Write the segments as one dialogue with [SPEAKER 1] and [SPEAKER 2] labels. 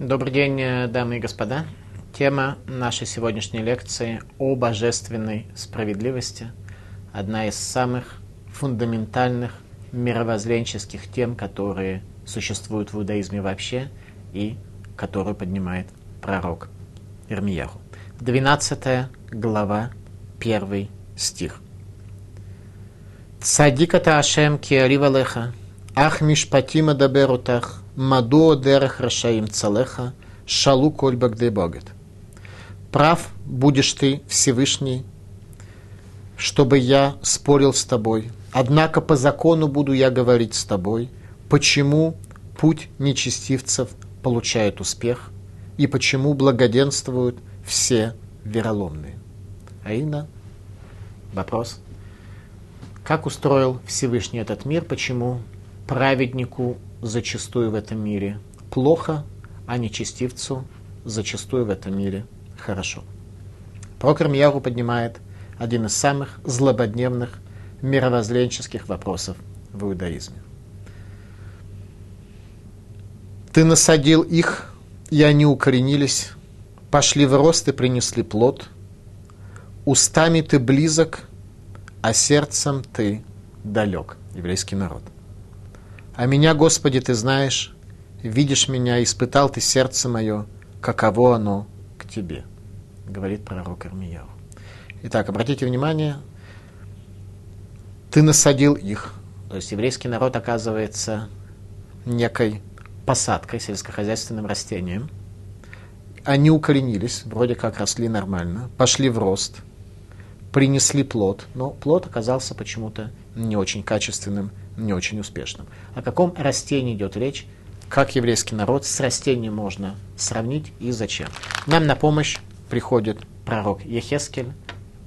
[SPEAKER 1] Добрый день, э, дамы и господа. Тема нашей сегодняшней лекции о божественной справедливости. Одна из самых фундаментальных мировоззренческих тем, которые существуют в иудаизме вообще и которую поднимает пророк Ирмияху. 12 глава, 1 стих. Цадиката Ашем ки леха, ах мишпатима даберутах, Мадо дерех рашаим цалеха, шалу коль богат. Прав будешь ты, Всевышний, чтобы я спорил с тобой. Однако по закону буду я говорить с тобой, почему путь нечестивцев получает успех и почему благоденствуют все вероломные. Аина, вопрос. Как устроил Всевышний этот мир, почему праведнику зачастую в этом мире плохо, а нечестивцу зачастую в этом мире хорошо. Прокер Мьяру поднимает один из самых злободневных мировоззренческих вопросов в иудаизме. Ты насадил их, и они укоренились, пошли в рост и принесли плод. Устами ты близок, а сердцем ты далек. Еврейский народ – а меня, Господи, Ты знаешь, видишь меня, испытал Ты сердце мое, каково оно к Тебе, говорит пророк Армияу. Итак, обратите внимание, Ты насадил их. То есть еврейский народ оказывается некой посадкой, сельскохозяйственным растением. Они укоренились, вроде как росли нормально, пошли в рост, принесли плод, но плод оказался почему-то не очень качественным, не очень успешным. О каком растении идет речь? Как еврейский народ с растением можно сравнить и зачем? Нам на помощь приходит пророк Ехескель,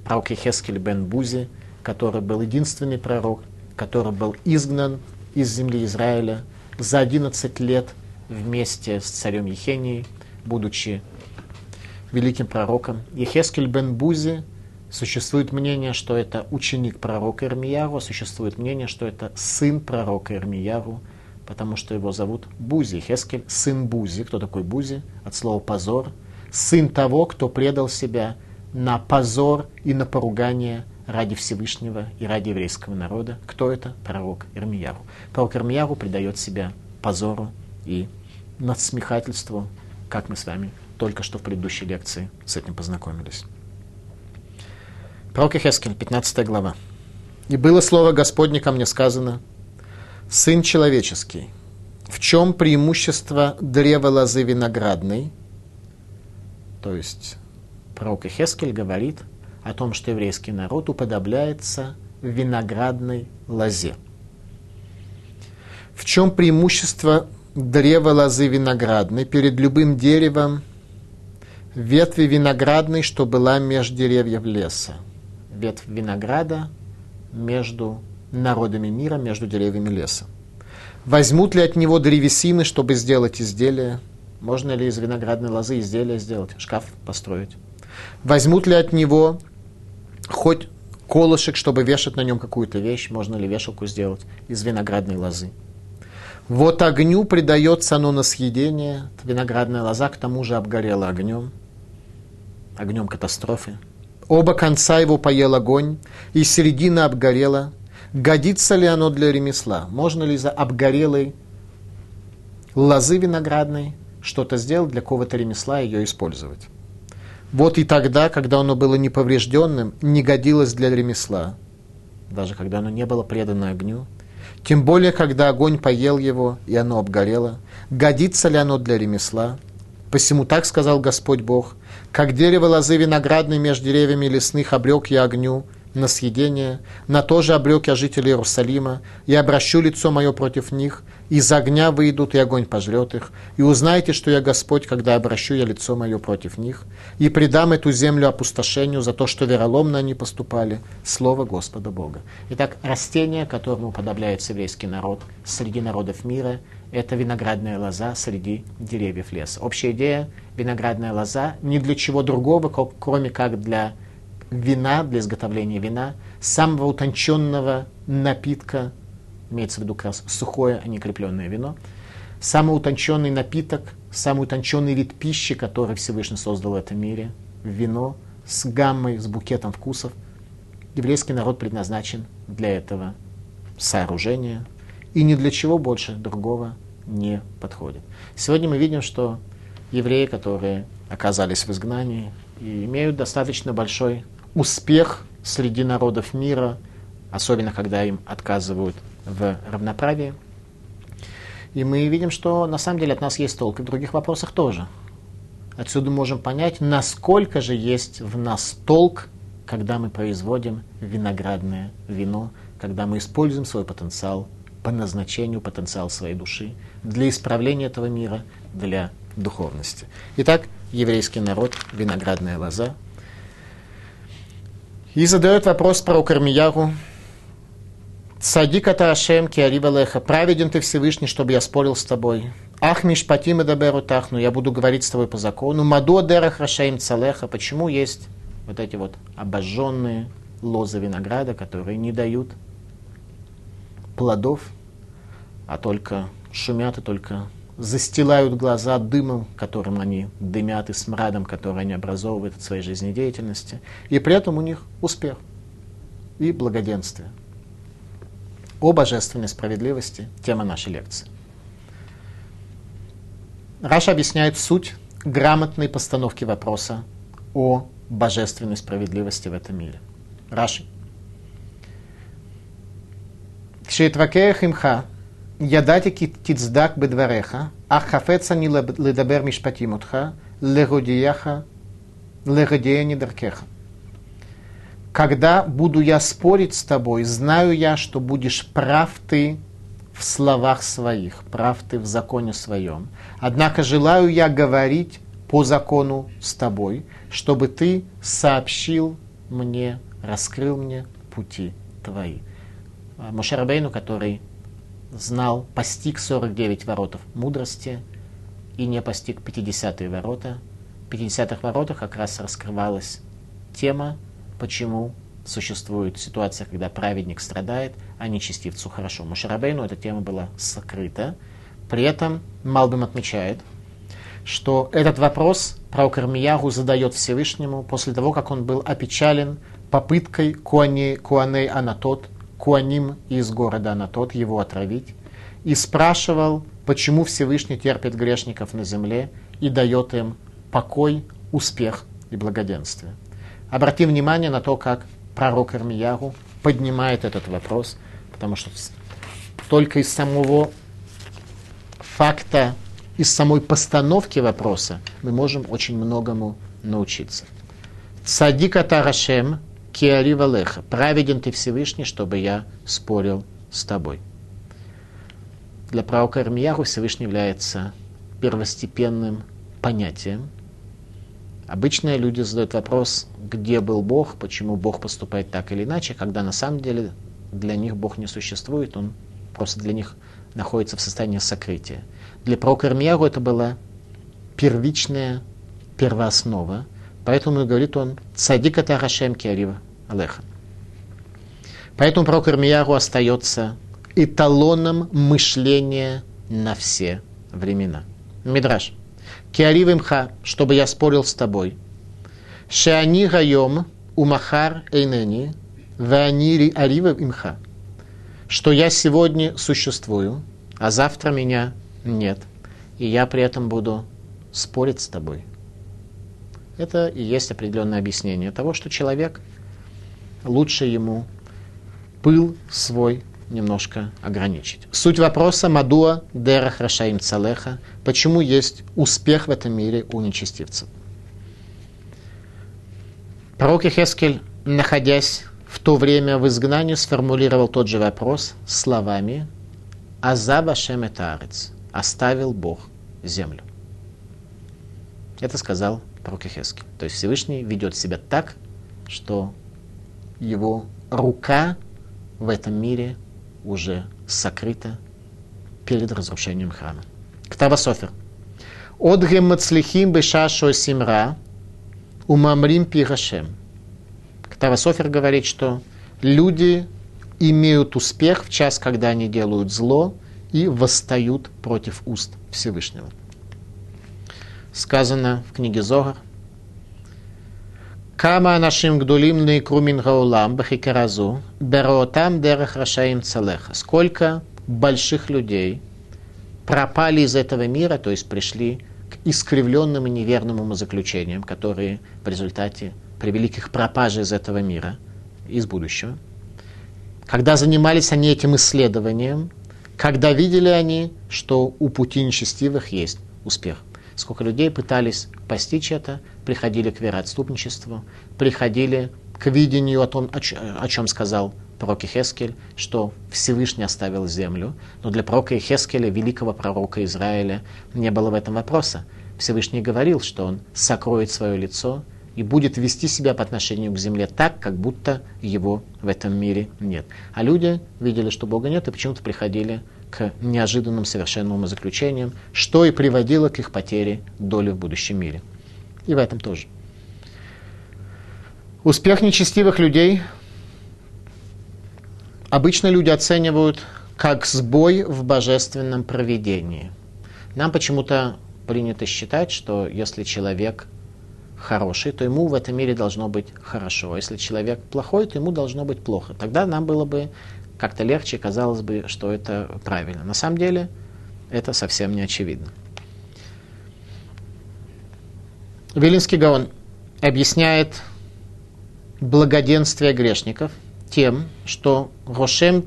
[SPEAKER 1] пророк Ехескель бен Бузи, который был единственный пророк, который был изгнан из земли Израиля за 11 лет вместе с царем Ехенией, будучи великим пророком. Ехескель бен Бузи Существует мнение, что это ученик пророка Ирмияру, существует мнение, что это сын пророка Ирмияру, потому что его зовут Бузи, Хескель, сын Бузи. Кто такой Бузи? От слова позор. Сын того, кто предал себя на позор и на поругание ради Всевышнего и ради еврейского народа. Кто это? Пророк Ирмияру. Пророк Ирмияру предает себя позору и надсмехательству, как мы с вами только что в предыдущей лекции с этим познакомились. Пророк Хескин, 15 глава. «И было слово Господне ко мне сказано, Сын человеческий, в чем преимущество древа лозы виноградной?» То есть пророк Хескель говорит о том, что еврейский народ уподобляется виноградной лозе. В чем преимущество древа лозы виноградной перед любым деревом ветви виноградной, что была меж деревьев леса? Ветвь винограда между народами мира, между деревьями леса. Возьмут ли от него древесины, чтобы сделать изделие? Можно ли из виноградной лозы изделие сделать, шкаф построить? Возьмут ли от него хоть колышек, чтобы вешать на нем какую-то вещь? Можно ли вешалку сделать из виноградной лозы? Вот огню придается оно на съедение. Виноградная лоза к тому же обгорела огнем, огнем катастрофы. Оба конца его поел огонь, и середина обгорела. Годится ли оно для ремесла? Можно ли за обгорелой лозы виноградной что-то сделать для кого-то ремесла и ее использовать? Вот и тогда, когда оно было неповрежденным, не годилось для ремесла, даже когда оно не было предано огню, тем более, когда огонь поел его, и оно обгорело, годится ли оно для ремесла? Посему так сказал Господь Бог, как дерево лозы виноградной между деревьями лесных обрек я огню на съедение, на то же обрек я жителей Иерусалима, и обращу лицо мое против них, из огня выйдут, и огонь пожрет их. И узнаете, что я Господь, когда обращу я лицо мое против них, и предам эту землю опустошению за то, что вероломно они поступали. Слово Господа Бога. Итак, растение, которому подобляется еврейский народ среди народов мира, это виноградная лоза среди деревьев леса. Общая идея – виноградная лоза ни для чего другого, кроме как для вина, для изготовления вина, самого утонченного напитка, имеется в виду как раз сухое, а не крепленное вино, самый утонченный напиток, самый утонченный вид пищи, который Всевышний создал в этом мире, вино с гаммой, с букетом вкусов. Еврейский народ предназначен для этого сооружения и ни для чего больше другого не подходит. Сегодня мы видим, что евреи, которые оказались в изгнании и имеют достаточно большой успех среди народов мира, особенно когда им отказывают в равноправии. И мы видим, что на самом деле от нас есть толк и в других вопросах тоже. Отсюда можем понять, насколько же есть в нас толк, когда мы производим виноградное вино, когда мы используем свой потенциал по назначению, потенциал своей души для исправления этого мира, для духовности. Итак, еврейский народ, виноградная лоза. И задает вопрос про Кармияру. Садик ата Ашем киарива леха. Праведен ты Всевышний, чтобы я спорил с тобой. Ах, мишпатим даберу тахну. Я буду говорить с тобой по закону. Маду дерах рашаим цалеха. Почему есть вот эти вот обожженные лозы винограда, которые не дают плодов, а только шумят и только застилают глаза дымом, которым они дымят, и смрадом, который они образовывают от своей жизнедеятельности. И при этом у них успех и благоденствие. О божественной справедливости – тема нашей лекции. Раша объясняет суть грамотной постановки вопроса о божественной справедливости в этом мире. Раши. Кшейтвакеях имха ידעתי כי תצדק בדבריך, אך חפץ אני לדבר משפטים אותך, להודיעך, להודיעני דרכך. Когда буду я спорить с тобой, знаю я, что будешь прав ты в словах своих, прав ты в законе своем. Однако желаю я говорить по закону с тобой, чтобы ты сообщил мне, раскрыл мне пути твои. Мошарабейну, который знал, постиг 49 воротов мудрости и не постиг 50-е ворота. В 50-х воротах как раз раскрывалась тема, почему существует ситуация, когда праведник страдает, а нечестивцу хорошо. Мушарабейну эта тема была сокрыта. При этом Малбим отмечает, что этот вопрос про Кармиягу задает Всевышнему после того, как он был опечален попыткой Куаней, Куаней Анатот Куаним из города Анатот, его отравить, и спрашивал, почему Всевышний терпит грешников на земле и дает им покой, успех и благоденствие. Обратим внимание на то, как пророк Ирмияру поднимает этот вопрос, потому что только из самого факта, из самой постановки вопроса мы можем очень многому научиться. Садика Тарашем Киари Валеха, праведен ты Всевышний, чтобы я спорил с тобой. Для пророка Ирмияру Всевышний является первостепенным понятием. Обычно люди задают вопрос, где был Бог, почему Бог поступает так или иначе, когда на самом деле для них Бог не существует, он просто для них находится в состоянии сокрытия. Для пророка Ирмияру это была первичная первооснова – Поэтому говорит он, «Цадик это Рашем Керива Алеха». Поэтому пророк Ирмияру остается эталоном мышления на все времена. Мидраш. Киарив имха, чтобы я спорил с тобой. Шеани райом умахар эйнени, вани арива имха. Что я сегодня существую, а завтра меня нет. И я при этом буду спорить с тобой. Это и есть определенное объяснение того, что человек лучше ему пыл свой немножко ограничить. Суть вопроса Мадуа Дерах Рашаим Цалеха. Почему есть успех в этом мире у нечестивцев? Пророк Ихескель, находясь в то время в изгнании, сформулировал тот же вопрос словами «Азаба Шеметарец» – «Оставил Бог землю». Это сказал пророк Ихески. То есть Всевышний ведет себя так, что его рука в этом мире уже сокрыта перед разрушением храма. Ктава Софер. Одгем мацлихим бешашо симра умамрим пирашем. Ктава Софер говорит, что люди имеют успех в час, когда они делают зло и восстают против уст Всевышнего. Сказано в книге Зогар. Кама нашим гдулим крумин гаулам бахикаразу беротам дерах рашаим цалеха. Сколько больших людей пропали из этого мира, то есть пришли к искривленным и неверным умозаключениям, которые в результате привели к их пропаже из этого мира, из будущего. Когда занимались они этим исследованием, когда видели они, что у пути нечестивых есть успех. Сколько людей пытались постичь это, приходили к вероотступничеству, приходили к видению о том, о чем сказал пророк Ихескель, что Всевышний оставил землю, но для пророка Ихескеля, великого пророка Израиля, не было в этом вопроса. Всевышний говорил, что он сокроет свое лицо и будет вести себя по отношению к земле так, как будто его в этом мире нет. А люди видели, что Бога нет, и почему-то приходили к неожиданным совершенным заключениям, что и приводило к их потере доли в будущем мире. И в этом тоже. Успех нечестивых людей обычно люди оценивают как сбой в божественном проведении. Нам почему-то принято считать, что если человек хороший, то ему в этом мире должно быть хорошо. А если человек плохой, то ему должно быть плохо. Тогда нам было бы как-то легче, казалось бы, что это правильно. На самом деле это совсем не очевидно. Вилинский Гаон объясняет благоденствие грешников тем, что Рошем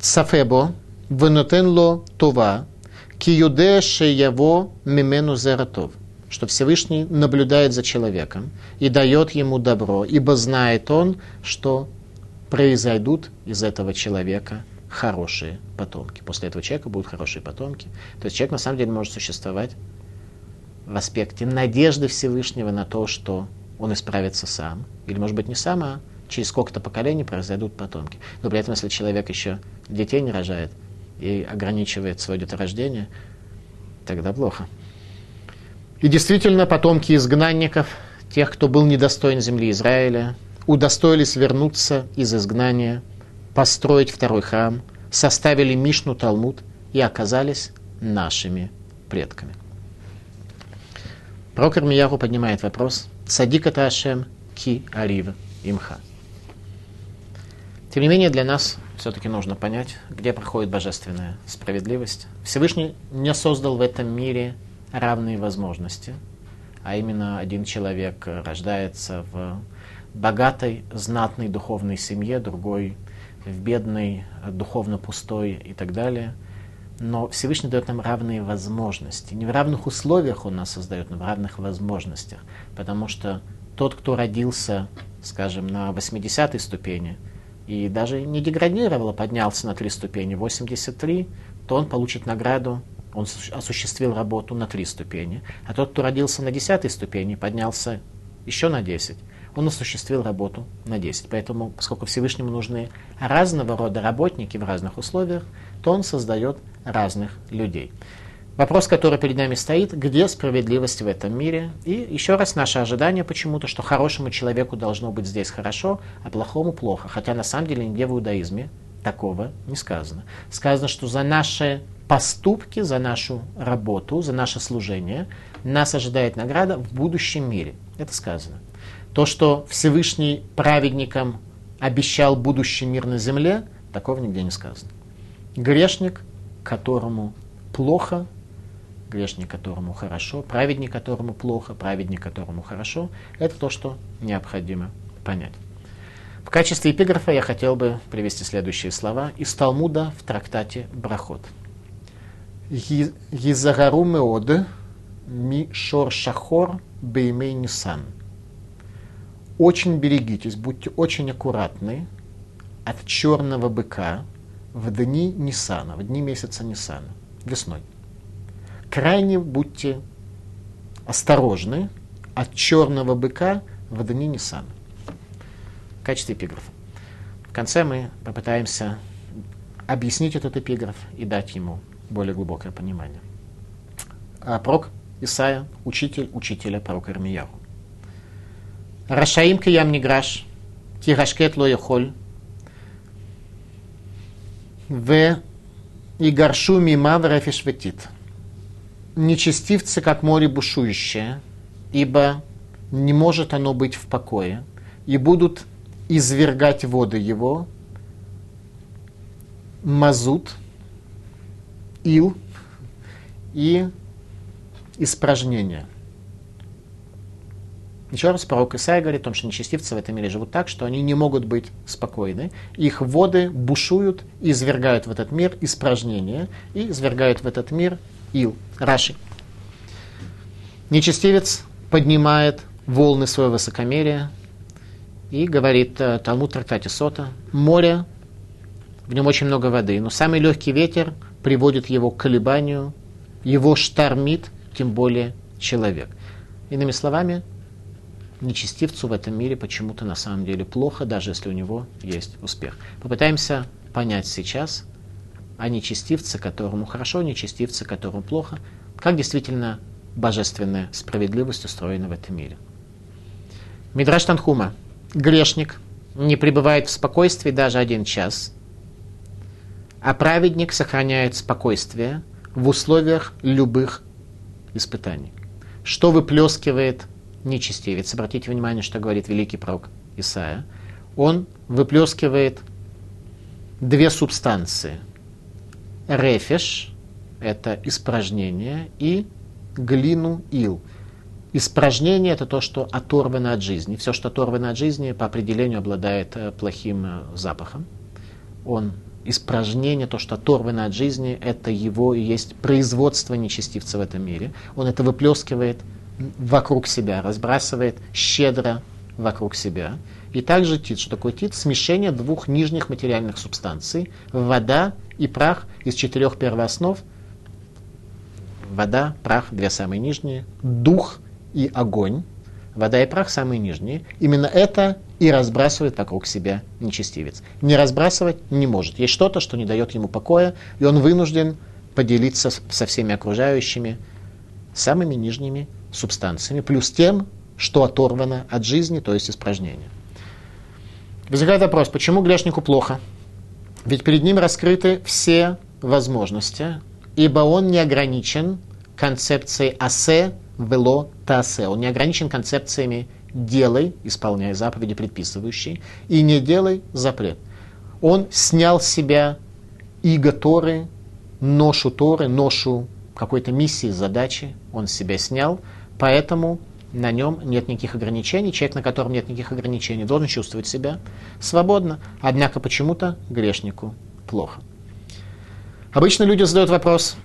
[SPEAKER 1] Цафебо вынутен ло това, киюде шеяво мимену зератов что Всевышний наблюдает за человеком и дает ему добро, ибо знает он, что произойдут из этого человека хорошие потомки. После этого человека будут хорошие потомки. То есть человек на самом деле может существовать в аспекте надежды Всевышнего на то, что он исправится сам. Или, может быть, не сам, а через сколько-то поколений произойдут потомки. Но при этом, если человек еще детей не рожает и ограничивает свое деторождение, тогда плохо. И действительно, потомки изгнанников, тех, кто был недостоин земли Израиля, удостоились вернуться из изгнания, построить второй храм, составили Мишну Талмуд и оказались нашими предками. Прокер Мияру поднимает вопрос «Садик это ки арив имха». Тем не менее, для нас все-таки нужно понять, где проходит божественная справедливость. Всевышний не создал в этом мире равные возможности, а именно один человек рождается в богатой, знатной духовной семье, другой в бедной, духовно пустой и так далее. Но Всевышний дает нам равные возможности. Не в равных условиях Он нас создает, но в равных возможностях. Потому что тот, кто родился, скажем, на 80-й ступени, и даже не деградировал, а поднялся на три ступени, 83, то он получит награду, он осуществил работу на три ступени. А тот, кто родился на десятой ступени, поднялся еще на 10, он осуществил работу на 10. Поэтому, поскольку Всевышнему нужны разного рода работники в разных условиях, то он создает разных людей. Вопрос, который перед нами стоит, где справедливость в этом мире? И еще раз наше ожидание почему-то, что хорошему человеку должно быть здесь хорошо, а плохому плохо. Хотя на самом деле нигде в иудаизме такого не сказано. Сказано, что за наши поступки, за нашу работу, за наше служение нас ожидает награда в будущем мире. Это сказано. То, что Всевышний праведникам обещал будущий мир на земле, такого нигде не сказано. Грешник, которому плохо, грешник, которому хорошо, праведник, которому плохо, праведник, которому хорошо, это то, что необходимо понять. В качестве эпиграфа я хотел бы привести следующие слова из Талмуда в трактате Брахот. Гизагару меод ми шор шахор беймей нисан – очень берегитесь, будьте очень аккуратны от черного быка в дни Нисана, в дни месяца Нисана, весной. Крайне будьте осторожны от черного быка в дни Нисана. В качестве эпиграфа. В конце мы попытаемся объяснить этот эпиграф и дать ему более глубокое понимание. А пророк Исаия, учитель учителя пророка Ирмияру. רשאים קיים נגרש, כי השקט לא יכול, ויגרשו מימה ורפש וטיט. нечестивцы, как море бушующее, ибо не может оно быть в покое, и будут извергать воды его, мазут, ил и испражнения. еще раз, пророк Исаия говорит о том, что нечестивцы в этом мире живут так, что они не могут быть спокойны. Их воды бушуют и извергают в этот мир испражнения и извергают в этот мир ил. Раши. Нечестивец поднимает волны своего высокомерия и говорит э, Талмуд Трактате Сота, море, в нем очень много воды, но самый легкий ветер приводит его к колебанию, его штормит, тем более человек. Иными словами, нечестивцу в этом мире почему-то на самом деле плохо, даже если у него есть успех. Попытаемся понять сейчас о нечестивце, которому хорошо, нечестивце, которому плохо, как действительно божественная справедливость устроена в этом мире. Мидраш Танхума. Грешник не пребывает в спокойствии даже один час, а праведник сохраняет спокойствие в условиях любых испытаний. Что выплескивает нечестивец? Обратите внимание, что говорит великий пророк Исаия. Он выплескивает две субстанции. Рефеш – это испражнение, и глину ил – Испражнение – это то, что оторвано от жизни. Все, что оторвано от жизни, по определению обладает э, плохим э, запахом. Он испражнение, то, что оторвано от жизни, это его и есть производство нечестивца в этом мире. Он это выплескивает вокруг себя, разбрасывает щедро вокруг себя. И также тит. Что такое тит? Смешение двух нижних материальных субстанций. Вода и прах из четырех первооснов. Вода, прах, две самые нижние. Дух – и огонь, вода и прах самые нижние, именно это и разбрасывает вокруг себя нечестивец. Не разбрасывать не может. Есть что-то, что не дает ему покоя, и он вынужден поделиться со всеми окружающими самыми нижними субстанциями, плюс тем, что оторвано от жизни, то есть испражнения. Возникает вопрос, почему грешнику плохо? Ведь перед ним раскрыты все возможности, ибо он не ограничен концепцией асе вело тасе. Он не ограничен концепциями «делай», исполняя заповеди предписывающие, и «не делай» запрет. Он снял с себя иго Торы, ношу Торы, ношу какой-то миссии, задачи, он себя снял, поэтому на нем нет никаких ограничений, человек, на котором нет никаких ограничений, должен чувствовать себя свободно, однако почему-то грешнику плохо. Обычно люди задают вопрос,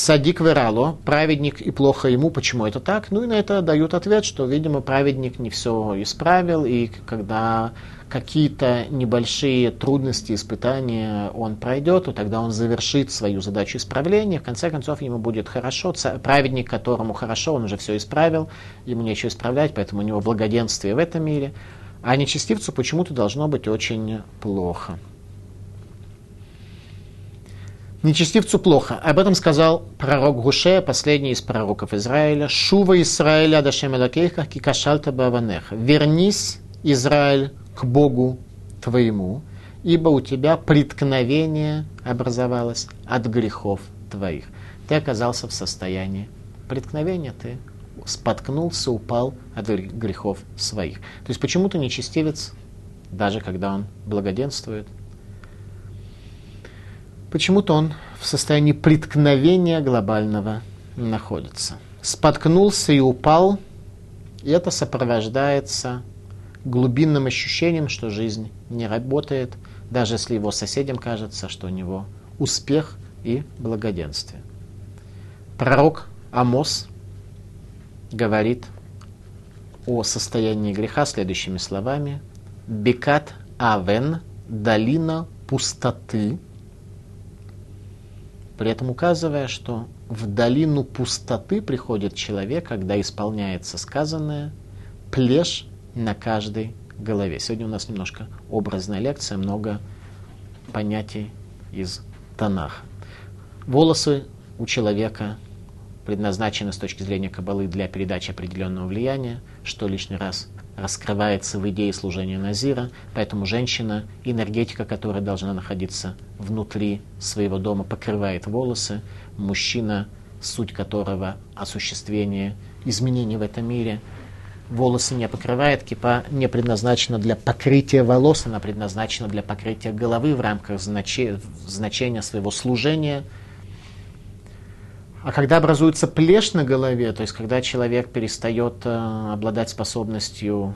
[SPEAKER 1] Садик верало, праведник и плохо ему, почему это так? Ну и на это дают ответ, что, видимо, праведник не все исправил, и когда какие-то небольшие трудности, испытания он пройдет, то тогда он завершит свою задачу исправления, в конце концов ему будет хорошо. Праведник, которому хорошо, он уже все исправил, ему нечего исправлять, поэтому у него благоденствие в этом мире. А нечестивцу почему-то должно быть очень плохо. Нечестивцу плохо. Об этом сказал пророк Гуше, последний из пророков Израиля. Шува Израиля адашем элакейха кикашальта баванеха. Вернись, Израиль, к Богу твоему, ибо у тебя преткновение образовалось от грехов твоих. Ты оказался в состоянии преткновения, ты споткнулся, упал от грехов своих. То есть почему-то нечестивец, даже когда он благоденствует, Почему-то он в состоянии преткновения глобального находится. Споткнулся и упал, и это сопровождается глубинным ощущением, что жизнь не работает, даже если его соседям кажется, что у него успех и благоденствие. Пророк Амос говорит о состоянии греха следующими словами. Бекат Авен, долина пустоты – при этом указывая, что в долину пустоты приходит человек, когда исполняется сказанное, плешь на каждой голове. Сегодня у нас немножко образная лекция, много понятий из Танаха. Волосы у человека предназначены с точки зрения Кабалы для передачи определенного влияния, что лишний раз раскрывается в идее служения Назира, поэтому женщина, энергетика, которая должна находиться внутри своего дома, покрывает волосы, мужчина, суть которого осуществление изменений в этом мире. Волосы не покрывает, кипа не предназначена для покрытия волос, она предназначена для покрытия головы в рамках значения, значения своего служения. А когда образуется плешь на голове, то есть когда человек перестает э, обладать способностью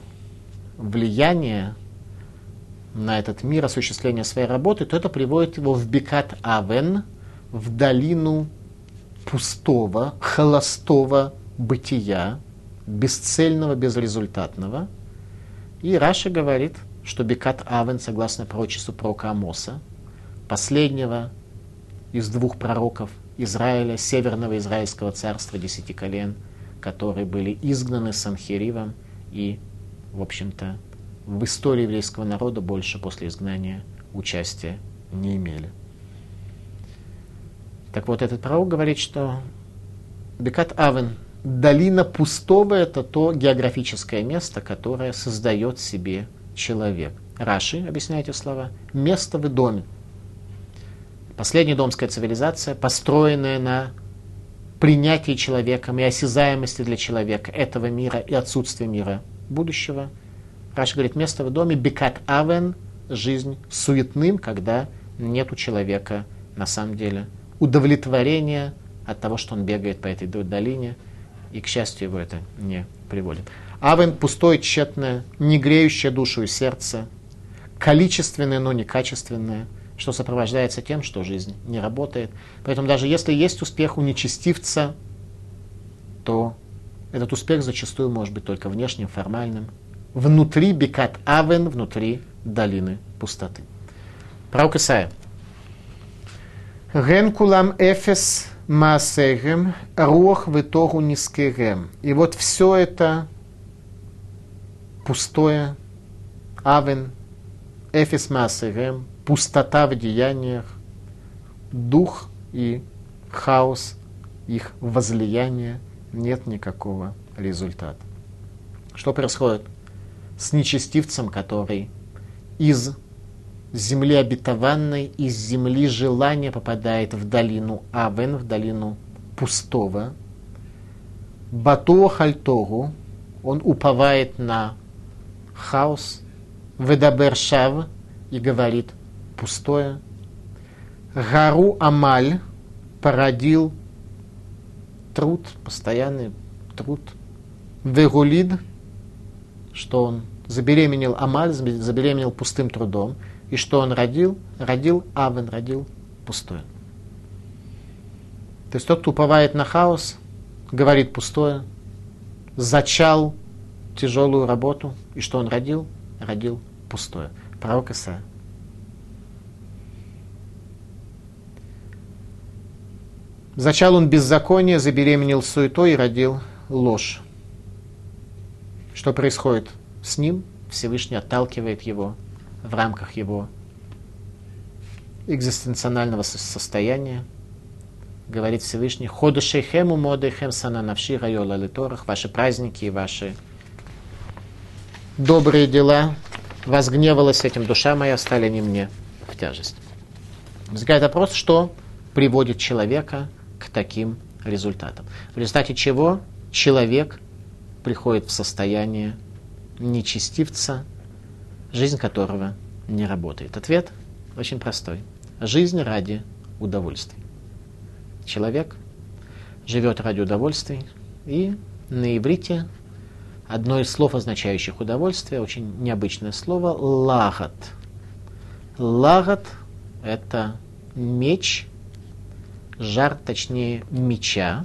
[SPEAKER 1] влияния на этот мир, осуществления своей работы, то это приводит его в Бекат Авен, в долину пустого, холостого бытия, бесцельного, безрезультатного. И Раша говорит, что Бекат Авен, согласно пророчеству пророка Амоса, последнего из двух пророков Израиля, северного израильского царства десяти колен, которые были изгнаны Санхиривом и, в общем-то, в истории еврейского народа больше после изгнания участия не имели. Так вот, этот пророк говорит, что Бекат Авен, долина пустого, это то географическое место, которое создает себе человек. Раши, объясняйте слова, место в доме. Последняя домская цивилизация, построенная на принятии человеком и осязаемости для человека этого мира и отсутствия мира будущего. Раши говорит, место в доме, бекат авен, жизнь суетным, когда нет у человека на самом деле удовлетворение от того, что он бегает по этой долине, и, к счастью, его это не приводит. Авен – пустое, тщетное, не греющее душу и сердце, количественное, но не качественное, что сопровождается тем, что жизнь не работает. Поэтому даже если есть успех у нечестивца, то этот успех зачастую может быть только внешним, формальным. Внутри бекат авен, внутри долины пустоты. Пророк Исаия – Ген кулам эфес маасегем, рух в итогу. И вот все это пустое, авен, эфес маасегем, пустота в деяниях, дух и хаос их возлияния, нет никакого результата. Что происходит с нечестивцем, который из земли обетованной, из земли желания попадает в долину Авен, в долину пустого. Батуа Хальтогу, он уповает на хаос, Ведабершав и говорит пустое. Гару Амаль породил труд, постоянный труд. Вегулид, что он забеременел Амаль, забеременел пустым трудом. И что он родил? Родил Авен, родил пустое. То есть тот, кто уповает на хаос, говорит пустое, зачал тяжелую работу, и что он родил? Родил пустое. Пророк Исаия. Зачал он беззаконие, забеременел суетой и родил ложь. Что происходит с ним? Всевышний отталкивает его в рамках его экзистенционального состояния, говорит Всевышний, ходу шейхему модехем сана навши райола литорах, ваши праздники и ваши добрые дела, возгневалась этим душа моя, стали они мне в тяжесть. Возникает вопрос, что приводит человека к таким результатам. В результате чего человек приходит в состояние нечестивца, жизнь которого не работает? Ответ очень простой. Жизнь ради удовольствий. Человек живет ради удовольствий, и на иврите одно из слов, означающих удовольствие, очень необычное слово, лагат. Лагат – это меч, жар, точнее, меча,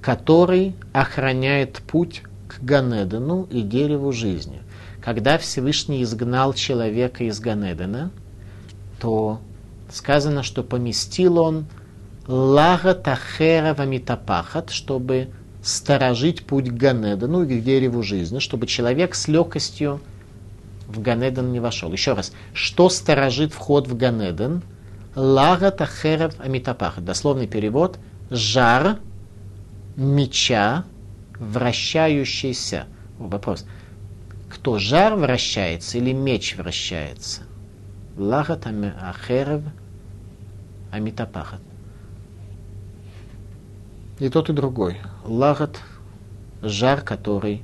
[SPEAKER 1] который охраняет путь к Ганедену и дереву жизни. Когда Всевышний изгнал человека из Ганедена, то сказано, что поместил он лага тахера вамитапахат, чтобы сторожить путь к Ганедену и к дереву жизни, чтобы человек с легкостью в Ганеден не вошел. Еще раз, что сторожит вход в Ганеден? Лага тахерев амитапахат. Дословный перевод – жар меча, вращающийся. Вопрос – кто жар вращается или меч вращается. Лахат ахерев амитапахат. И тот, и другой. Лагот – жар, который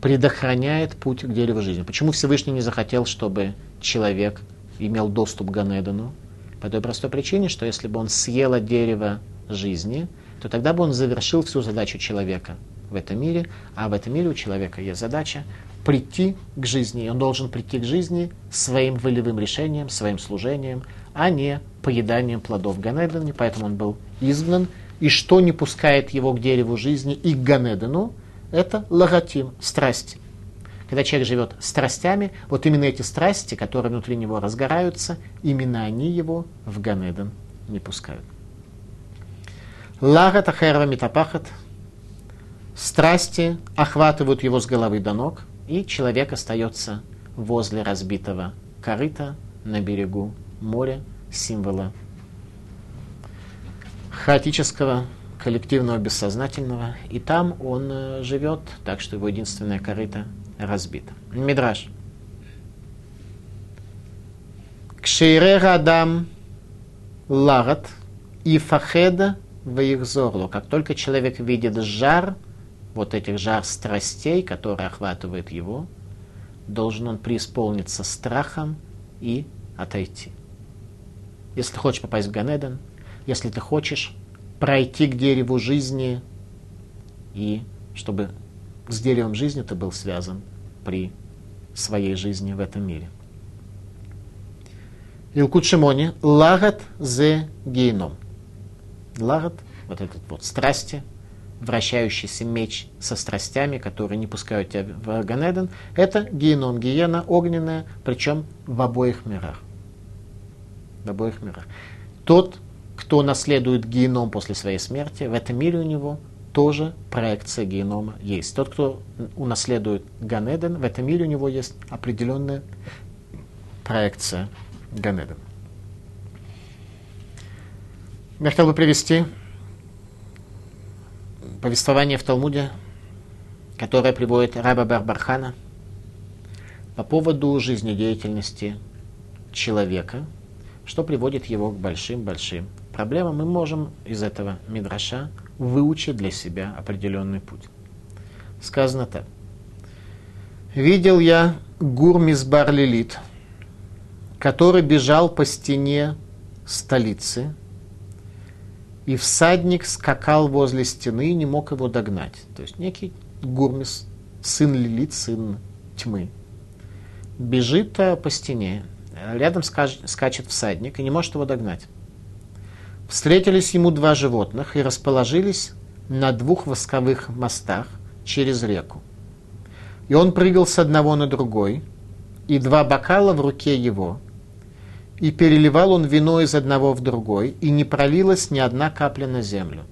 [SPEAKER 1] предохраняет путь к дереву жизни. Почему Всевышний не захотел, чтобы человек имел доступ к Ганедону? По той простой причине, что если бы он съел от дерева жизни, то тогда бы он завершил всю задачу человека в этом мире, а в этом мире у человека есть задача прийти к жизни. И он должен прийти к жизни своим волевым решением, своим служением, а не поеданием плодов Ганедана. Поэтому он был изгнан. И что не пускает его к дереву жизни и к Ганедену, это лагатим, страсти. Когда человек живет страстями, вот именно эти страсти, которые внутри него разгораются, именно они его в Ганеден не пускают. Лагат ахерва митапахат. Страсти охватывают его с головы до ног, и человек остается возле разбитого корыта на берегу моря, символа хаотического, коллективного, бессознательного. И там он э, живет, так что его единственное корыто разбито. Мидраж. Кшейрега Адам лагат и фахеда в Как только человек видит жар, вот этих жар страстей, которые охватывают его, должен он преисполниться страхом и отойти. Если ты хочешь попасть в Ганеден, если ты хочешь пройти к дереву жизни, и чтобы с деревом жизни ты был связан при своей жизни в этом мире. Илкут Шимони, лагат зе гейном. Лагат, вот этот вот страсти, вращающийся меч со страстями, которые не пускают тебя в Ганеден, это геном, гиена огненная, причем в обоих мирах. В обоих мирах. Тот, кто наследует геном после своей смерти, в этом мире у него тоже проекция генома есть. Тот, кто унаследует Ганеден, в этом мире у него есть определенная проекция Ганеден. Я хотел бы привести повествование в Талмуде, которое приводит Раба Барбархана по поводу жизнедеятельности человека, что приводит его к большим-большим проблемам. Мы можем из этого мидраша выучить для себя определенный путь. Сказано так. «Видел я Гурмизбар Лилит, который бежал по стене столицы, и всадник скакал возле стены и не мог его догнать. То есть некий Гурмис, сын Лилит, сын тьмы, бежит э, по стене, рядом скачет всадник и не может его догнать. Встретились ему два животных и расположились на двух восковых мостах через реку. И он прыгал с одного на другой, и два бокала в руке его – и переливал он вино из одного в другой, и не пролилась ни одна капля на землю.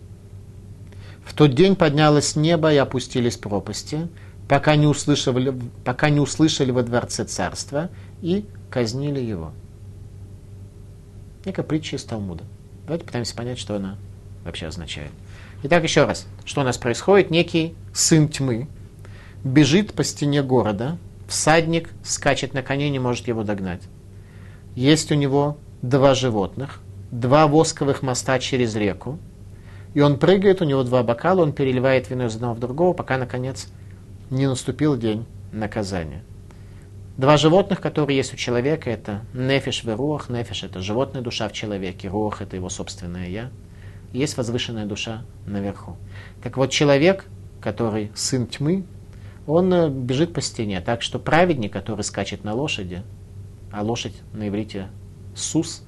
[SPEAKER 1] В тот день поднялось небо и опустились пропасти, пока не услышали, пока не услышали во дворце царства и казнили его. Некая притча из Талмуда. Давайте пытаемся понять, что она вообще означает. Итак, еще раз. Что у нас происходит? Некий сын тьмы бежит по стене города, всадник скачет на коне, не может его догнать есть у него два животных, два восковых моста через реку, и он прыгает, у него два бокала, он переливает вино из одного в другого, пока, наконец, не наступил день наказания. Два животных, которые есть у человека, это нефиш и руах. Нефиш – это животная душа в человеке, руах – это его собственное «я». Есть возвышенная душа наверху. Так вот, человек, который сын тьмы, он э, бежит по стене. Так что праведник, который скачет на лошади, а лошадь на иврите сус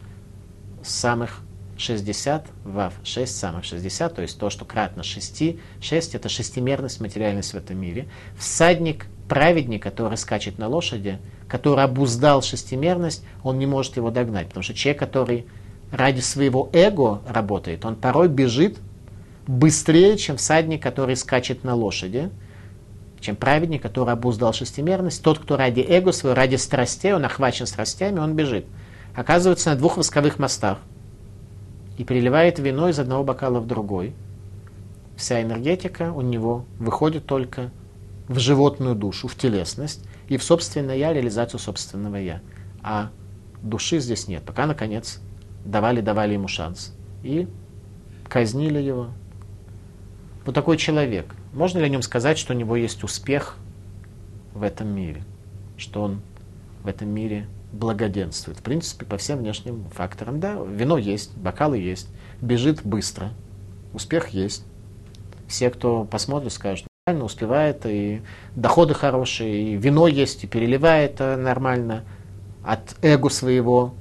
[SPEAKER 1] самых 60, вав 6 самых 60, то есть то, что кратно 6, 6 это шестимерность, материальность в этом мире. Всадник, праведник, который скачет на лошади, который обуздал шестимерность, он не может его догнать, потому что человек, который ради своего эго работает, он порой бежит быстрее, чем всадник, который скачет на лошади, чем праведник, который обуздал шестимерность. Тот, кто ради эго своего, ради страстей, он охвачен страстями, он бежит. Оказывается на двух восковых мостах и переливает вино из одного бокала в другой. Вся энергетика у него выходит только в животную душу, в телесность и в собственное я, реализацию собственного я. А души здесь нет. Пока, наконец, давали-давали ему шанс. И казнили его, вот такой человек, можно ли о нем сказать, что у него есть успех в этом мире? Что он в этом мире благоденствует? В принципе, по всем внешним факторам. Да, вино есть, бокалы есть, бежит быстро, успех есть. Все, кто посмотрит, скажут, нормально успевает, и доходы хорошие, и вино есть, и переливает нормально от эго своего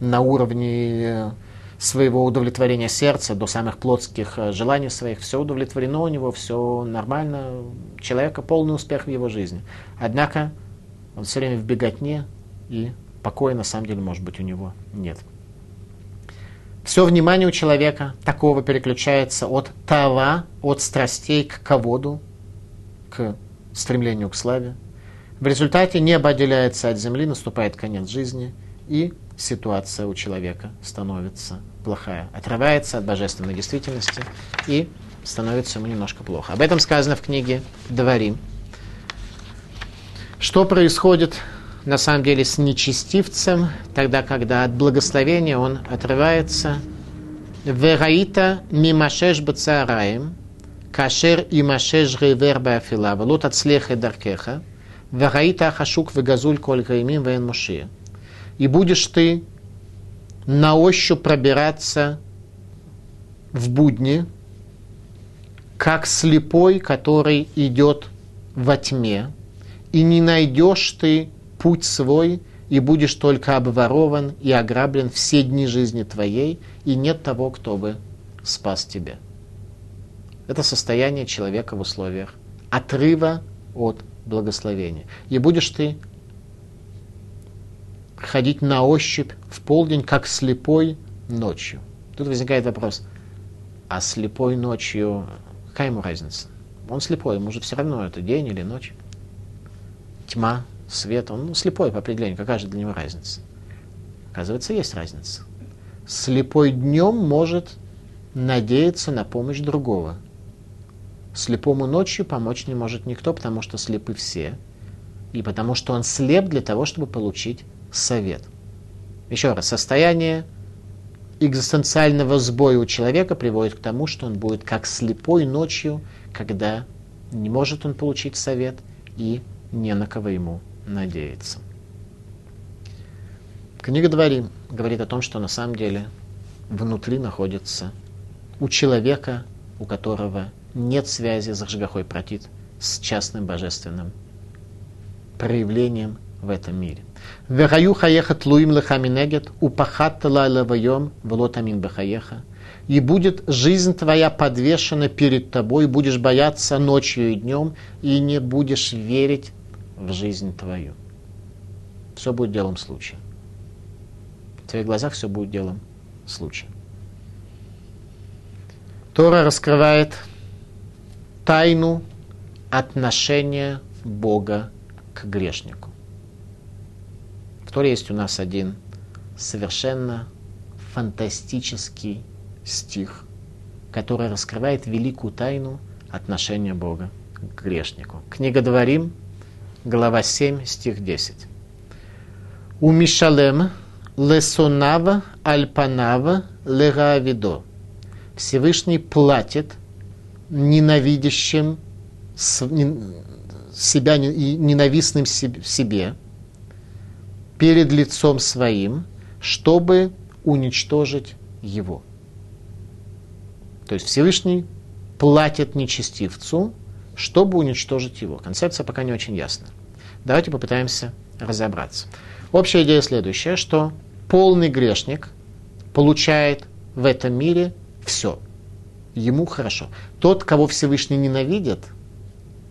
[SPEAKER 1] на уровне своего удовлетворения сердца до самых плотских э, желаний своих, все удовлетворено у него, все нормально, человека полный успех в его жизни. Однако он все время в беготне, и покоя на самом деле, может быть, у него нет. Все внимание у человека такого переключается от тава, от страстей к ководу, к стремлению к славе. В результате небо отделяется от земли, наступает конец жизни, и ситуация у человека становится плохая, отрывается от божественной действительности и становится ему немножко плохо. Об этом сказано в книге «Дворим». Что происходит на самом деле с нечестивцем, тогда, когда от благословения он отрывается. Вераита мимашеш бацараем, кашер имашеш гейвер бафила, велот ацлеха даркеха, вераита ахашук вегазуль коль гаймим вен мушия и будешь ты на ощупь пробираться в будни, как слепой, который идет во тьме, и не найдешь ты путь свой, и будешь только обворован и ограблен все дни жизни твоей, и нет того, кто бы спас тебя. Это состояние человека в условиях отрыва от благословения. И будешь ты ходить на ощупь в полдень, как слепой ночью. Тут возникает вопрос, а слепой ночью, какая ему разница? Он слепой, ему же все равно, это день или ночь. Тьма, свет, он ну, слепой по определению, какая же для него разница? Оказывается, есть разница. Слепой днем может надеяться на помощь другого. Слепому ночью помочь не может никто, потому что слепы все. И потому что он слеп для того, чтобы получить совет. Еще раз, состояние экзистенциального сбоя у человека приводит к тому, что он будет как слепой ночью, когда не может он получить совет и не на кого ему надеяться. Книга Дворим говорит о том, что на самом деле внутри находится у человека, у которого нет связи с Ржгахой Протит, с частным божественным проявлением в этом мире. Вехаю хаеха тлуим лехаминегет, упахат лайлавайом, велотамин бехаеха. И будет жизнь твоя подвешена перед тобой, будешь бояться ночью и днем, и не будешь верить в жизнь твою. Все будет делом случая. В твоих глазах все будет делом случая. Тора раскрывает тайну отношения Бога к грешнику. Торе есть у нас один совершенно фантастический стих, который раскрывает великую тайну отношения Бога к грешнику. Книга Дворим, глава 7, стих 10. У Мишалем лесонава альпанава легаавидо. Всевышний платит ненавидящим себя и ненавистным себе перед лицом своим, чтобы уничтожить его. То есть Всевышний платит нечестивцу, чтобы уничтожить его. Концепция пока не очень ясна. Давайте попытаемся разобраться. Общая идея следующая, что полный грешник получает в этом мире все. Ему хорошо. Тот, кого Всевышний ненавидит,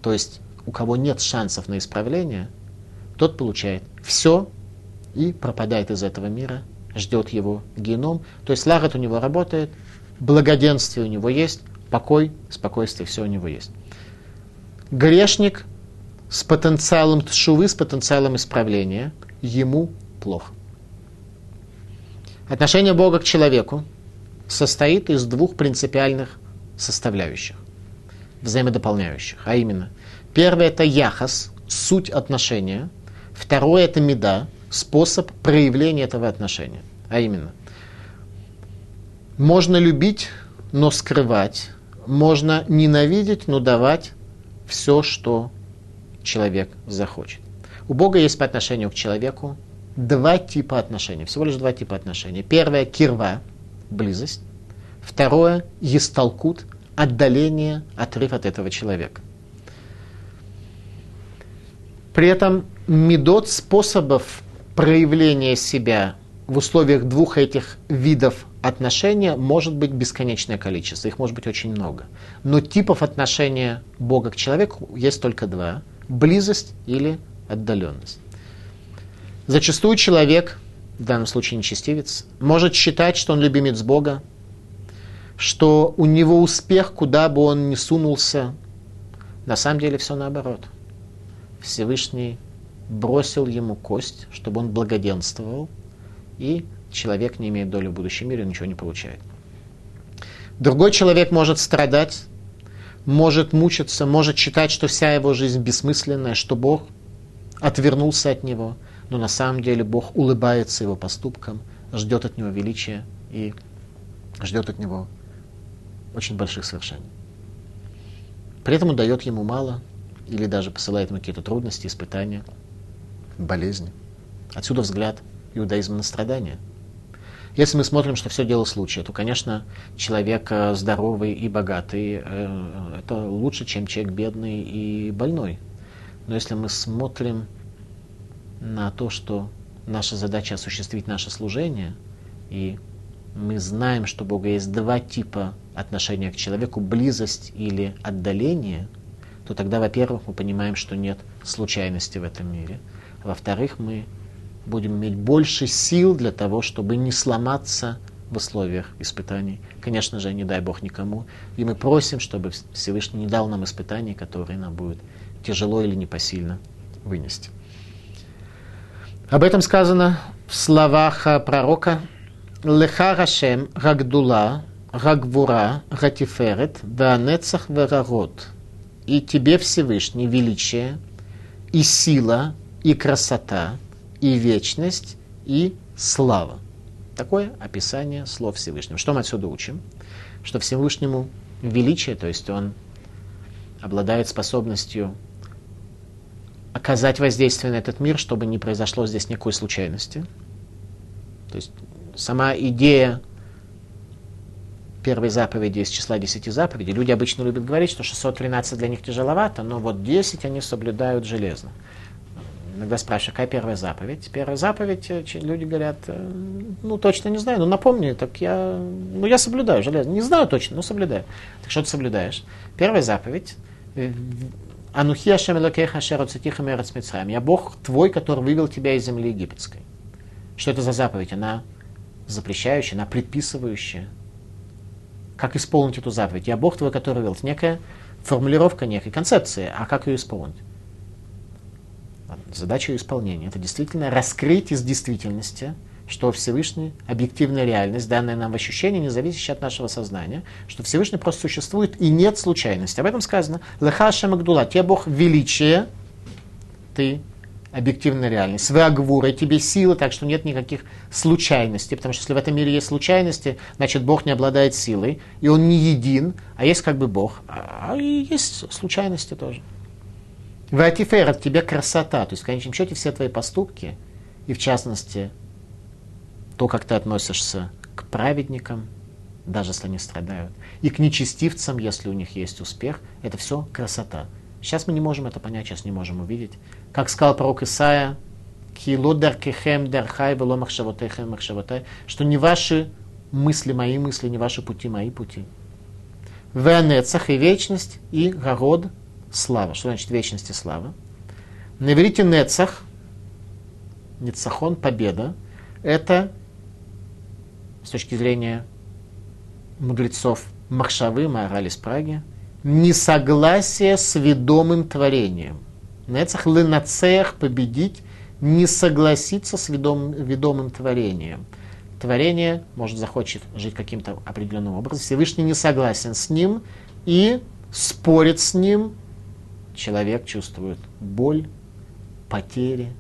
[SPEAKER 1] то есть у кого нет шансов на исправление, тот получает все и пропадает из этого мира, ждет его геном. То есть лагат у него работает, благоденствие у него есть, покой, спокойствие, все у него есть. Грешник с потенциалом тшувы, с потенциалом исправления, ему плохо. Отношение Бога к человеку состоит из двух принципиальных составляющих, взаимодополняющих. А именно, первое это яхас, суть отношения, второе это меда, способ проявления этого отношения. А именно, можно любить, но скрывать можно ненавидеть, но давать все, что человек захочет. У Бога есть по отношению к человеку два типа отношений, всего лишь два типа отношений. Первое – кирва, близость. Второе – есталкут, отдаление, отрыв от этого человека. При этом медот способов проявления себя в условиях двух этих видов отношения может быть бесконечное количество, их может быть очень много. Но типов отношения Бога к человеку есть только два – близость или отдаленность. Зачастую человек, в данном случае нечестивец, может считать, что он любимец Бога, что у него успех, куда бы он ни сунулся, на самом деле все наоборот. Всевышний бросил ему кость, чтобы он благоденствовал, и человек не имеет доли в будущем мире, ничего не получает. Другой человек может страдать, может мучиться, может считать, что вся его жизнь бессмысленная, что Бог отвернулся от него, но на самом деле Бог улыбается его поступкам, ждет от него величия и ждет от него очень больших свершений. При этом он дает ему мало или даже посылает ему какие-то трудности, испытания, болезни. Отсюда взгляд иудаизма на страдания. Если мы смотрим, что все дело случая, то, конечно, человек э, здоровый и богатый э, – это лучше, чем человек бедный и больной. Но если мы смотрим на то, что наша задача осуществить наше служение, и мы знаем, что у Бога есть два типа отношения к человеку, близость или отдаление, то тогда, во-первых, мы понимаем, что нет случайности в этом мире. Во-вторых, мы будем иметь больше сил для того, чтобы не сломаться в условиях испытаний. Конечно же, не дай Бог никому. И мы просим, чтобы Всевышний не дал нам испытаний, которые нам будет тяжело или непосильно вынести. Об этом сказано в словах пророка Леха Рашем Рагдула Рагвура Ратиферет Ванецах Верагот. И тебе Всевышний величие и сила и красота и вечность и слава. Такое описание слов Всевышнего. Что мы отсюда учим? Что Всевышнему величие, то есть он обладает способностью оказать воздействие на этот мир, чтобы не произошло здесь никакой случайности. То есть сама идея первой заповеди из числа десяти заповедей. Люди обычно любят говорить, что 613 для них тяжеловато, но вот 10 они соблюдают железно. Иногда спрашиваю, какая первая заповедь? Первая заповедь, э, люди говорят, э, ну точно не знаю, ну напомни, так я, ну я соблюдаю железно. Не знаю точно, но соблюдаю. Так что ты соблюдаешь? Первая заповедь, э, Анухи Ашем Элокеха Мерец Мицраем. Я Бог твой, который вывел тебя из земли египетской. Что это за заповедь? Она запрещающая, она предписывающая. Как исполнить эту заповедь? Я Бог твой, который вывел. Это некая формулировка некой концепции. А как ее исполнить? Задача ее исполнения. Это действительно раскрыть из действительности – что Всевышний – объективная реальность, данная нам в ощущении, не зависящая от нашего сознания, что Всевышний просто существует и нет случайности. Об этом сказано. Лехаша Магдула, тебе Бог величие, ты объективная реальность. Вы агвура, тебе силы, так что нет никаких случайностей. Потому что если в этом мире есть случайности, значит Бог не обладает силой, и Он не един, а есть как бы Бог. А и есть случайности тоже. Ватифер, от тебя красота. То есть в конечном счете все твои поступки, и в частности то, как ты относишься к праведникам, даже если они страдают, и к нечестивцам, если у них есть успех, это все красота. Сейчас мы не можем это понять, сейчас не можем увидеть. Как сказал пророк Исаия, что не ваши мысли мои мысли, не ваши пути мои пути. Венецах и вечность, и город слава. Что значит вечность и слава? На иврите нецах, нецахон, победа, это с точки зрения мудрецов Махшавы, Маораль из Праги, несогласие с ведомым творением. Нецах ленацеях победить, не согласиться с ведомым, ведомым творением. Творение, может, захочет жить каким-то определенным образом. Всевышний не согласен с ним и спорит с ним. Человек чувствует боль, потери,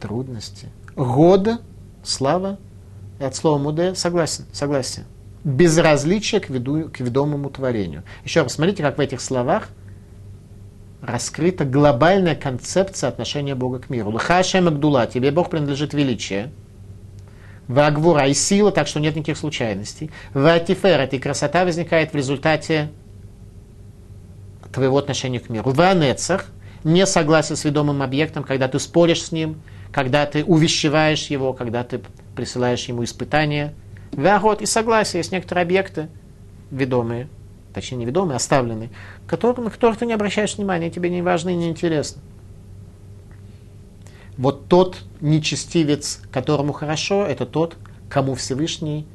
[SPEAKER 1] трудности. Года, слава, от слова муде согласен, согласен. безразличие к, виду, к ведомому творению. Еще раз, смотрите, как в этих словах раскрыта глобальная концепция отношения Бога к миру. Лхашем Гдула, тебе Бог принадлежит величие. Вагвура и сила, так что нет никаких случайностей. Ватиферет и красота возникает в результате твоего отношения к миру. В анецах, не согласен с ведомым объектом, когда ты споришь с ним, когда ты увещеваешь его, когда ты присылаешь ему испытания. Вягот и согласие есть некоторые объекты ведомые, точнее не ведомые, оставленные, которым, на которых ты не обращаешь внимания, тебе не важны и не интересны. Вот тот нечестивец, которому хорошо, это тот, кому Всевышний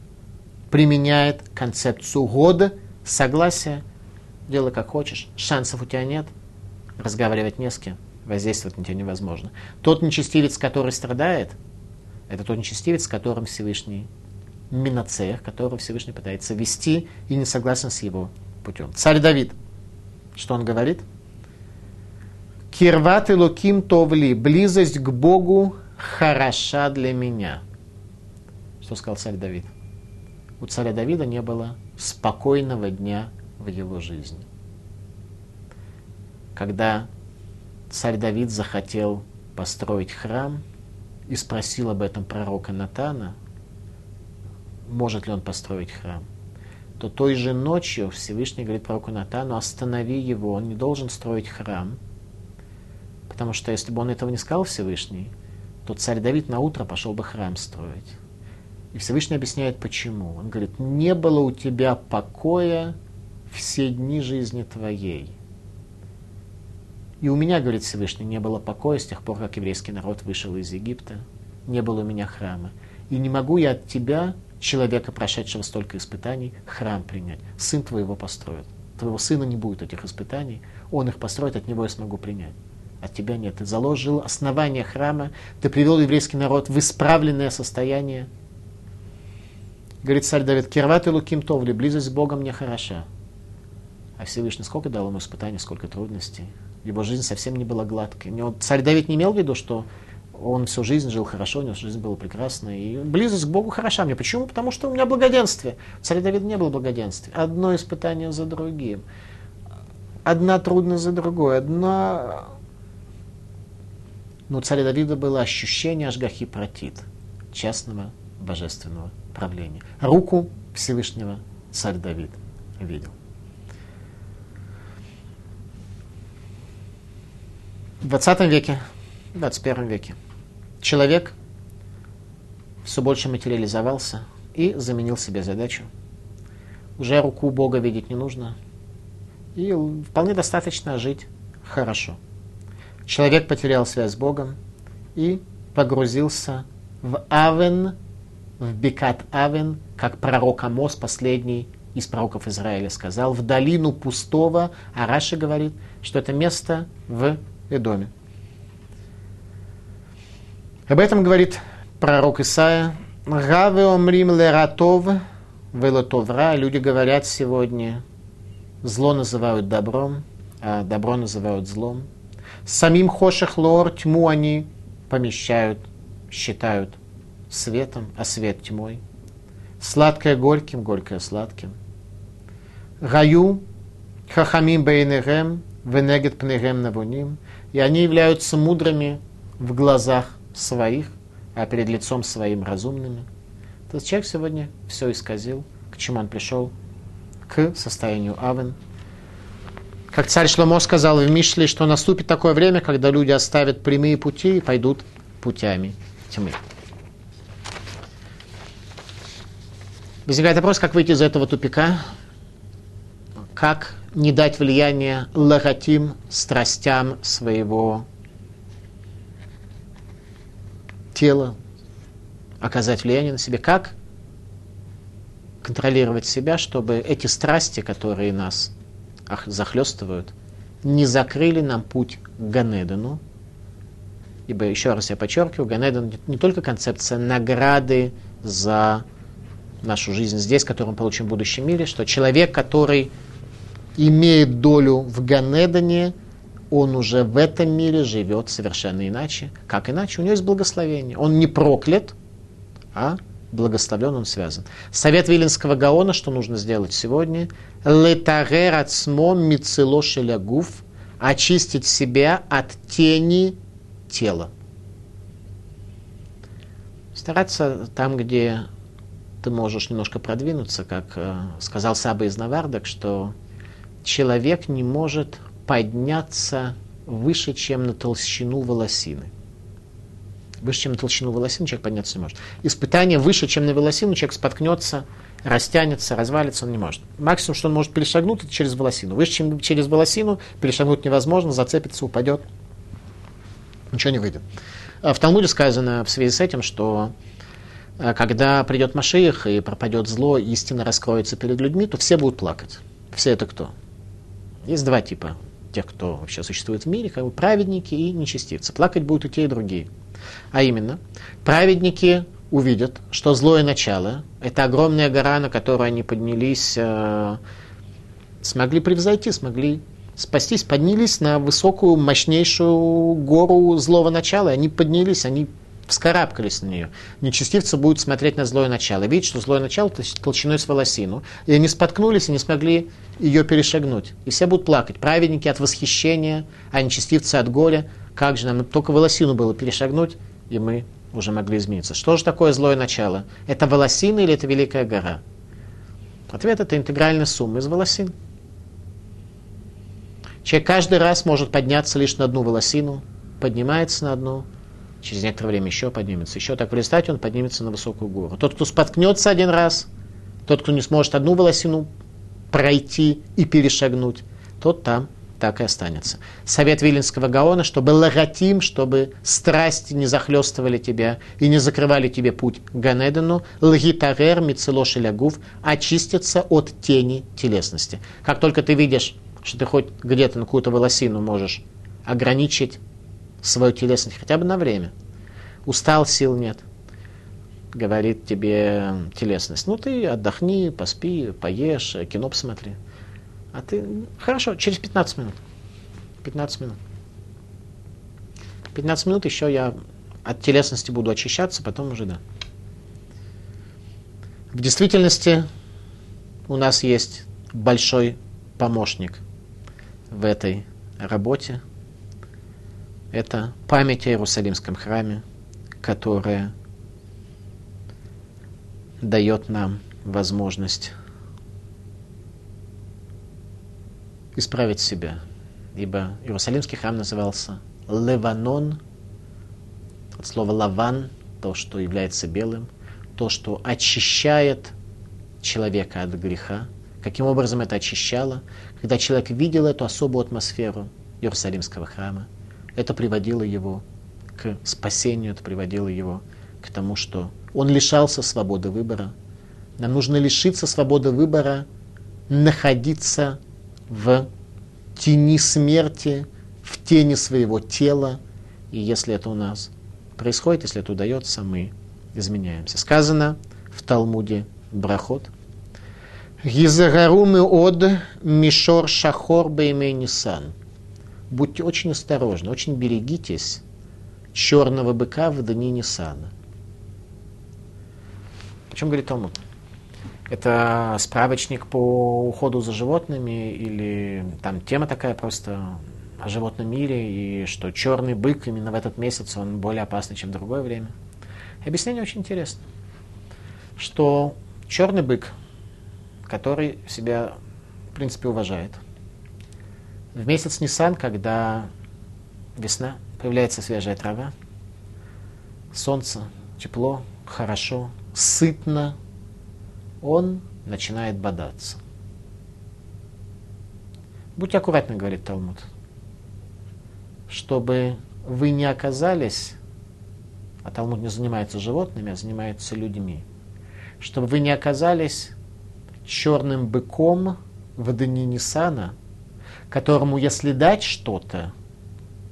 [SPEAKER 1] применяет концепцию года, согласия, делай как хочешь, шансов у тебя нет, разговаривать не с кем, воздействовать на тебя невозможно. Тот нечестивец, который страдает, это тот нечестивец, с которым Всевышний Минацех, которого Всевышний пытается вести и не согласен с его путем. Царь Давид, что он говорит? Кирват и луким товли, близость к Богу хороша для меня. Что сказал царь Давид? У царя Давида не было спокойного дня в его жизни. Когда царь Давид захотел построить храм и спросил об этом пророка Натана, может ли он построить храм, то той же ночью Всевышний говорит пророку Натану, останови его, он не должен строить храм, потому что если бы он этого не сказал Всевышний, то царь Давид на утро пошел бы храм строить. И Всевышний объясняет, почему. Он говорит, не было у тебя покоя все дни жизни твоей. И у меня, говорит Всевышний, не было покоя с тех пор, как еврейский народ вышел из Египта. Не было у меня храма. И не могу я от тебя, человека, прошедшего столько испытаний, храм принять. Сын твоего построит. Твоего сына не будет этих испытаний. Он их построит, от него я смогу принять. От тебя нет. Ты заложил основание храма, ты привел еврейский народ в исправленное состояние. Говорит царь Давид, Кирват и Луким Товли, близость с Богом мне хороша. А Всевышний сколько дал ему испытаний, сколько трудностей. Его жизнь совсем не была гладкой. У него, царь Давид не имел в виду, что он всю жизнь жил хорошо, у него жизнь была прекрасная. И близость к Богу хороша мне. Почему? Потому что у меня благоденствие. Царь Давид не было благоденствия. Одно испытание за другим. Одна трудность за другой. Одна... Но у царя Давида было ощущение Ашгахи Протит, частного божественного правления. Руку Всевышнего царь Давид видел. В 20 веке, в 21 веке человек все больше материализовался и заменил себе задачу. Уже руку Бога видеть не нужно. И вполне достаточно жить хорошо. Человек потерял связь с Богом и погрузился в Авен, в Бекат Авен, как пророк Амос, последний из пророков Израиля, сказал, в долину пустого, а Раши говорит, что это место в Эдоме. Об этом говорит пророк Исаия. Гаве омрим лератов велотовра. Люди говорят сегодня, зло называют добром, а добро называют злом. Самим хошах лор тьму они помещают, считают светом, а свет тьмой. Сладкое горьким, горькое сладким. Гаю хахамим бейнегем венегет пнегем навуним и они являются мудрыми в глазах своих, а перед лицом своим разумными. То есть человек сегодня все исказил, к чему он пришел, к состоянию Авен. Как царь Шломо сказал в Мишле, что наступит такое время, когда люди оставят прямые пути и пойдут путями тьмы. Возникает вопрос, как выйти из этого тупика, как не дать влияние лагатим страстям своего тела, оказать влияние на себя. Как контролировать себя, чтобы эти страсти, которые нас захлестывают, не закрыли нам путь к Ганедену. Ибо, еще раз я подчеркиваю, Ганеден не только концепция награды за нашу жизнь здесь, которую мы получим в будущем мире, что человек, который имеет долю в Ганедане, он уже в этом мире живет совершенно иначе. Как иначе? У него есть благословение. Он не проклят, а благословлен, он связан. Совет Виленского Гаона, что нужно сделать сегодня? Летарер ацмо мицело шелягуф, очистить себя от тени тела. Стараться там, где ты можешь немножко продвинуться, как э, сказал Саба из Навардок, что человек не может подняться выше, чем на толщину волосины. Выше, чем на толщину волосины человек подняться не может. Испытание выше, чем на волосину, человек споткнется, растянется, развалится, он не может. Максимум, что он может перешагнуть, это через волосину. Выше, чем через волосину, перешагнуть невозможно, зацепится, упадет. Ничего не выйдет. А в Талмуде сказано в связи с этим, что а когда придет Машиих и пропадет зло, истина раскроется перед людьми, то все будут плакать. Все это кто? Есть два типа тех, кто вообще существует в мире, как бы праведники и нечестивцы. Плакать будут и те, и другие. А именно, праведники увидят, что злое начало – это огромная гора, на которую они поднялись, э, смогли превзойти, смогли спастись, поднялись на высокую, мощнейшую гору злого начала, и они поднялись, они вскарабкались на нее. Нечестивцы будут смотреть на злое начало, видеть, что злое начало толщиной с волосину. И они споткнулись и не смогли ее перешагнуть. И все будут плакать. Праведники от восхищения, а нечестивцы от горя. Как же нам только волосину было перешагнуть, и мы уже могли измениться. Что же такое злое начало? Это волосина или это великая гора? Ответ – это интегральная сумма из волосин. Человек каждый раз может подняться лишь на одну волосину, поднимается на одну, через некоторое время еще поднимется, еще так в результате он поднимется на высокую гору. Тот, кто споткнется один раз, тот, кто не сможет одну волосину пройти и перешагнуть, тот там так и останется. Совет Виленского Гаона, чтобы лагатим, чтобы страсти не захлестывали тебя и не закрывали тебе путь к Ганедену, лгитарер мицелош лягув, очиститься от тени телесности. Как только ты видишь, что ты хоть где-то на какую-то волосину можешь ограничить свою телесность хотя бы на время. Устал, сил нет. Говорит тебе телесность. Ну ты отдохни, поспи, поешь, кино посмотри. А ты, хорошо, через 15 минут. 15 минут. 15 минут еще я от телесности буду очищаться, потом уже да. В действительности у нас есть большой помощник в этой работе – это память о Иерусалимском храме, которая дает нам возможность исправить себя. Ибо Иерусалимский храм назывался Леванон, от слова лаван, то, что является белым, то, что очищает человека от греха. Каким образом это очищало? Когда человек видел эту особую атмосферу Иерусалимского храма, это приводило его к спасению, это приводило его к тому, что он лишался свободы выбора. Нам нужно лишиться свободы выбора, находиться в тени смерти, в тени своего тела. И если это у нас происходит, если это удается, мы изменяемся. Сказано в Талмуде Брахот. Гизагарумы от мишор шахор беймей нисан будьте очень осторожны, очень берегитесь черного быка в дни Нисана. О чем говорит Талмуд? Это справочник по уходу за животными или там тема такая просто о животном мире и что черный бык именно в этот месяц он более опасный, чем в другое время. И объяснение очень интересно, что черный бык, который себя в принципе уважает, в месяц Нисан, когда весна, появляется свежая трава, солнце, тепло, хорошо, сытно, он начинает бодаться. Будьте аккуратны, говорит Талмуд, чтобы вы не оказались, а Талмуд не занимается животными, а занимается людьми, чтобы вы не оказались черным быком в дни Нисана – которому если дать что-то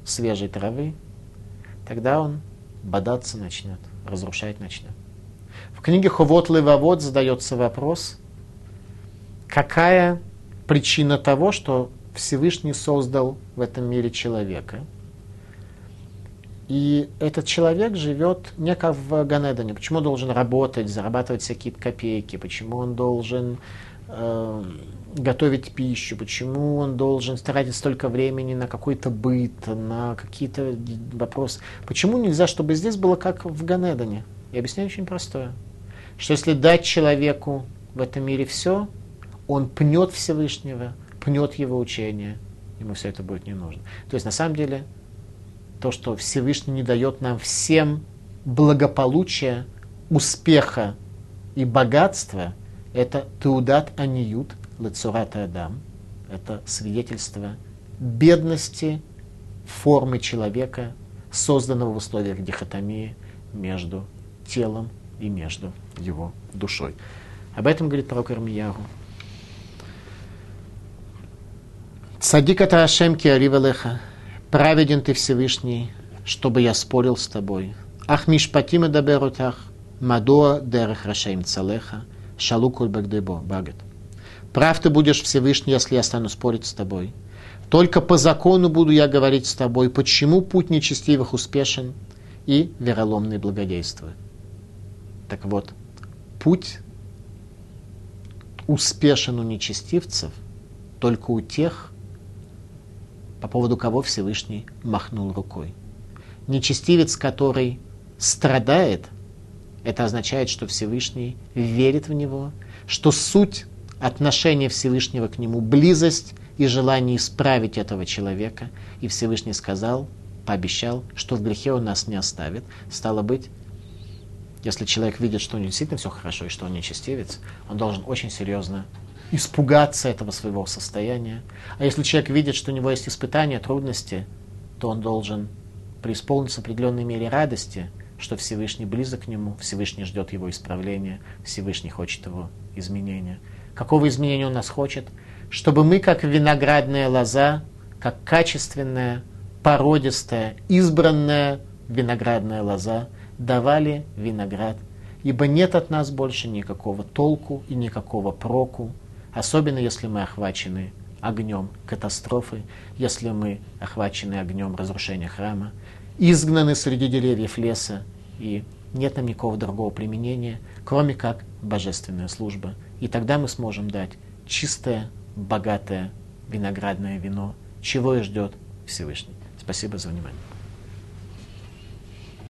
[SPEAKER 1] свежей травы, тогда он бодаться начнет, разрушать начнет. В книге Ховот Левовод задается вопрос, какая причина того, что Всевышний создал в этом мире человека. И этот человек живет не как в Ганедане. Почему он должен работать, зарабатывать всякие копейки? Почему он должен э, готовить пищу? Почему он должен тратить столько времени на какой-то быт, на какие-то вопросы? Почему нельзя, чтобы здесь было как в Ганедане? Я объясняю очень простое. Что если дать человеку в этом мире все, он пнет Всевышнего, пнет его учение, ему все это будет не нужно. То есть на самом деле то, что Всевышний не дает нам всем благополучия, успеха и богатства, это Теудат Аниют Лецурата Адам. Это свидетельство бедности формы человека, созданного в условиях дихотомии между телом и между его душой. Об этом говорит пророк Ирмияру. Садик это Ашем Киаривалеха. Праведен ты Всевышний, чтобы я спорил с тобой. Ах мишпатима даберутах, мадоа дерех рашаим цалеха, шалукуль багдебо, багет. Прав ты будешь Всевышний, если я стану спорить с тобой. Только по закону буду я говорить с тобой, почему путь нечестивых успешен и вероломный благодействует. Так вот, путь успешен у нечестивцев только у тех, по поводу кого Всевышний махнул рукой. Нечестивец, который страдает, это означает, что Всевышний верит в него, что суть отношения Всевышнего к нему, близость и желание исправить этого человека. И Всевышний сказал, пообещал, что в грехе он нас не оставит. Стало быть, если человек видит, что у него действительно все хорошо и что он нечестивец, он должен очень серьезно испугаться этого своего состояния. А если человек видит, что у него есть испытания, трудности, то он должен преисполниться определенной мере радости, что Всевышний близок к нему, Всевышний ждет его исправления, Всевышний хочет его изменения. Какого изменения он нас хочет? Чтобы мы, как виноградная лоза, как качественная, породистая, избранная виноградная лоза, давали виноград, ибо нет от нас больше никакого толку и никакого проку, Особенно если мы охвачены огнем катастрофы, если мы охвачены огнем разрушения храма, изгнаны среди деревьев леса, и нет нам никакого другого применения, кроме как божественная служба. И тогда мы сможем дать чистое, богатое виноградное вино, чего и ждет Всевышний. Спасибо за внимание.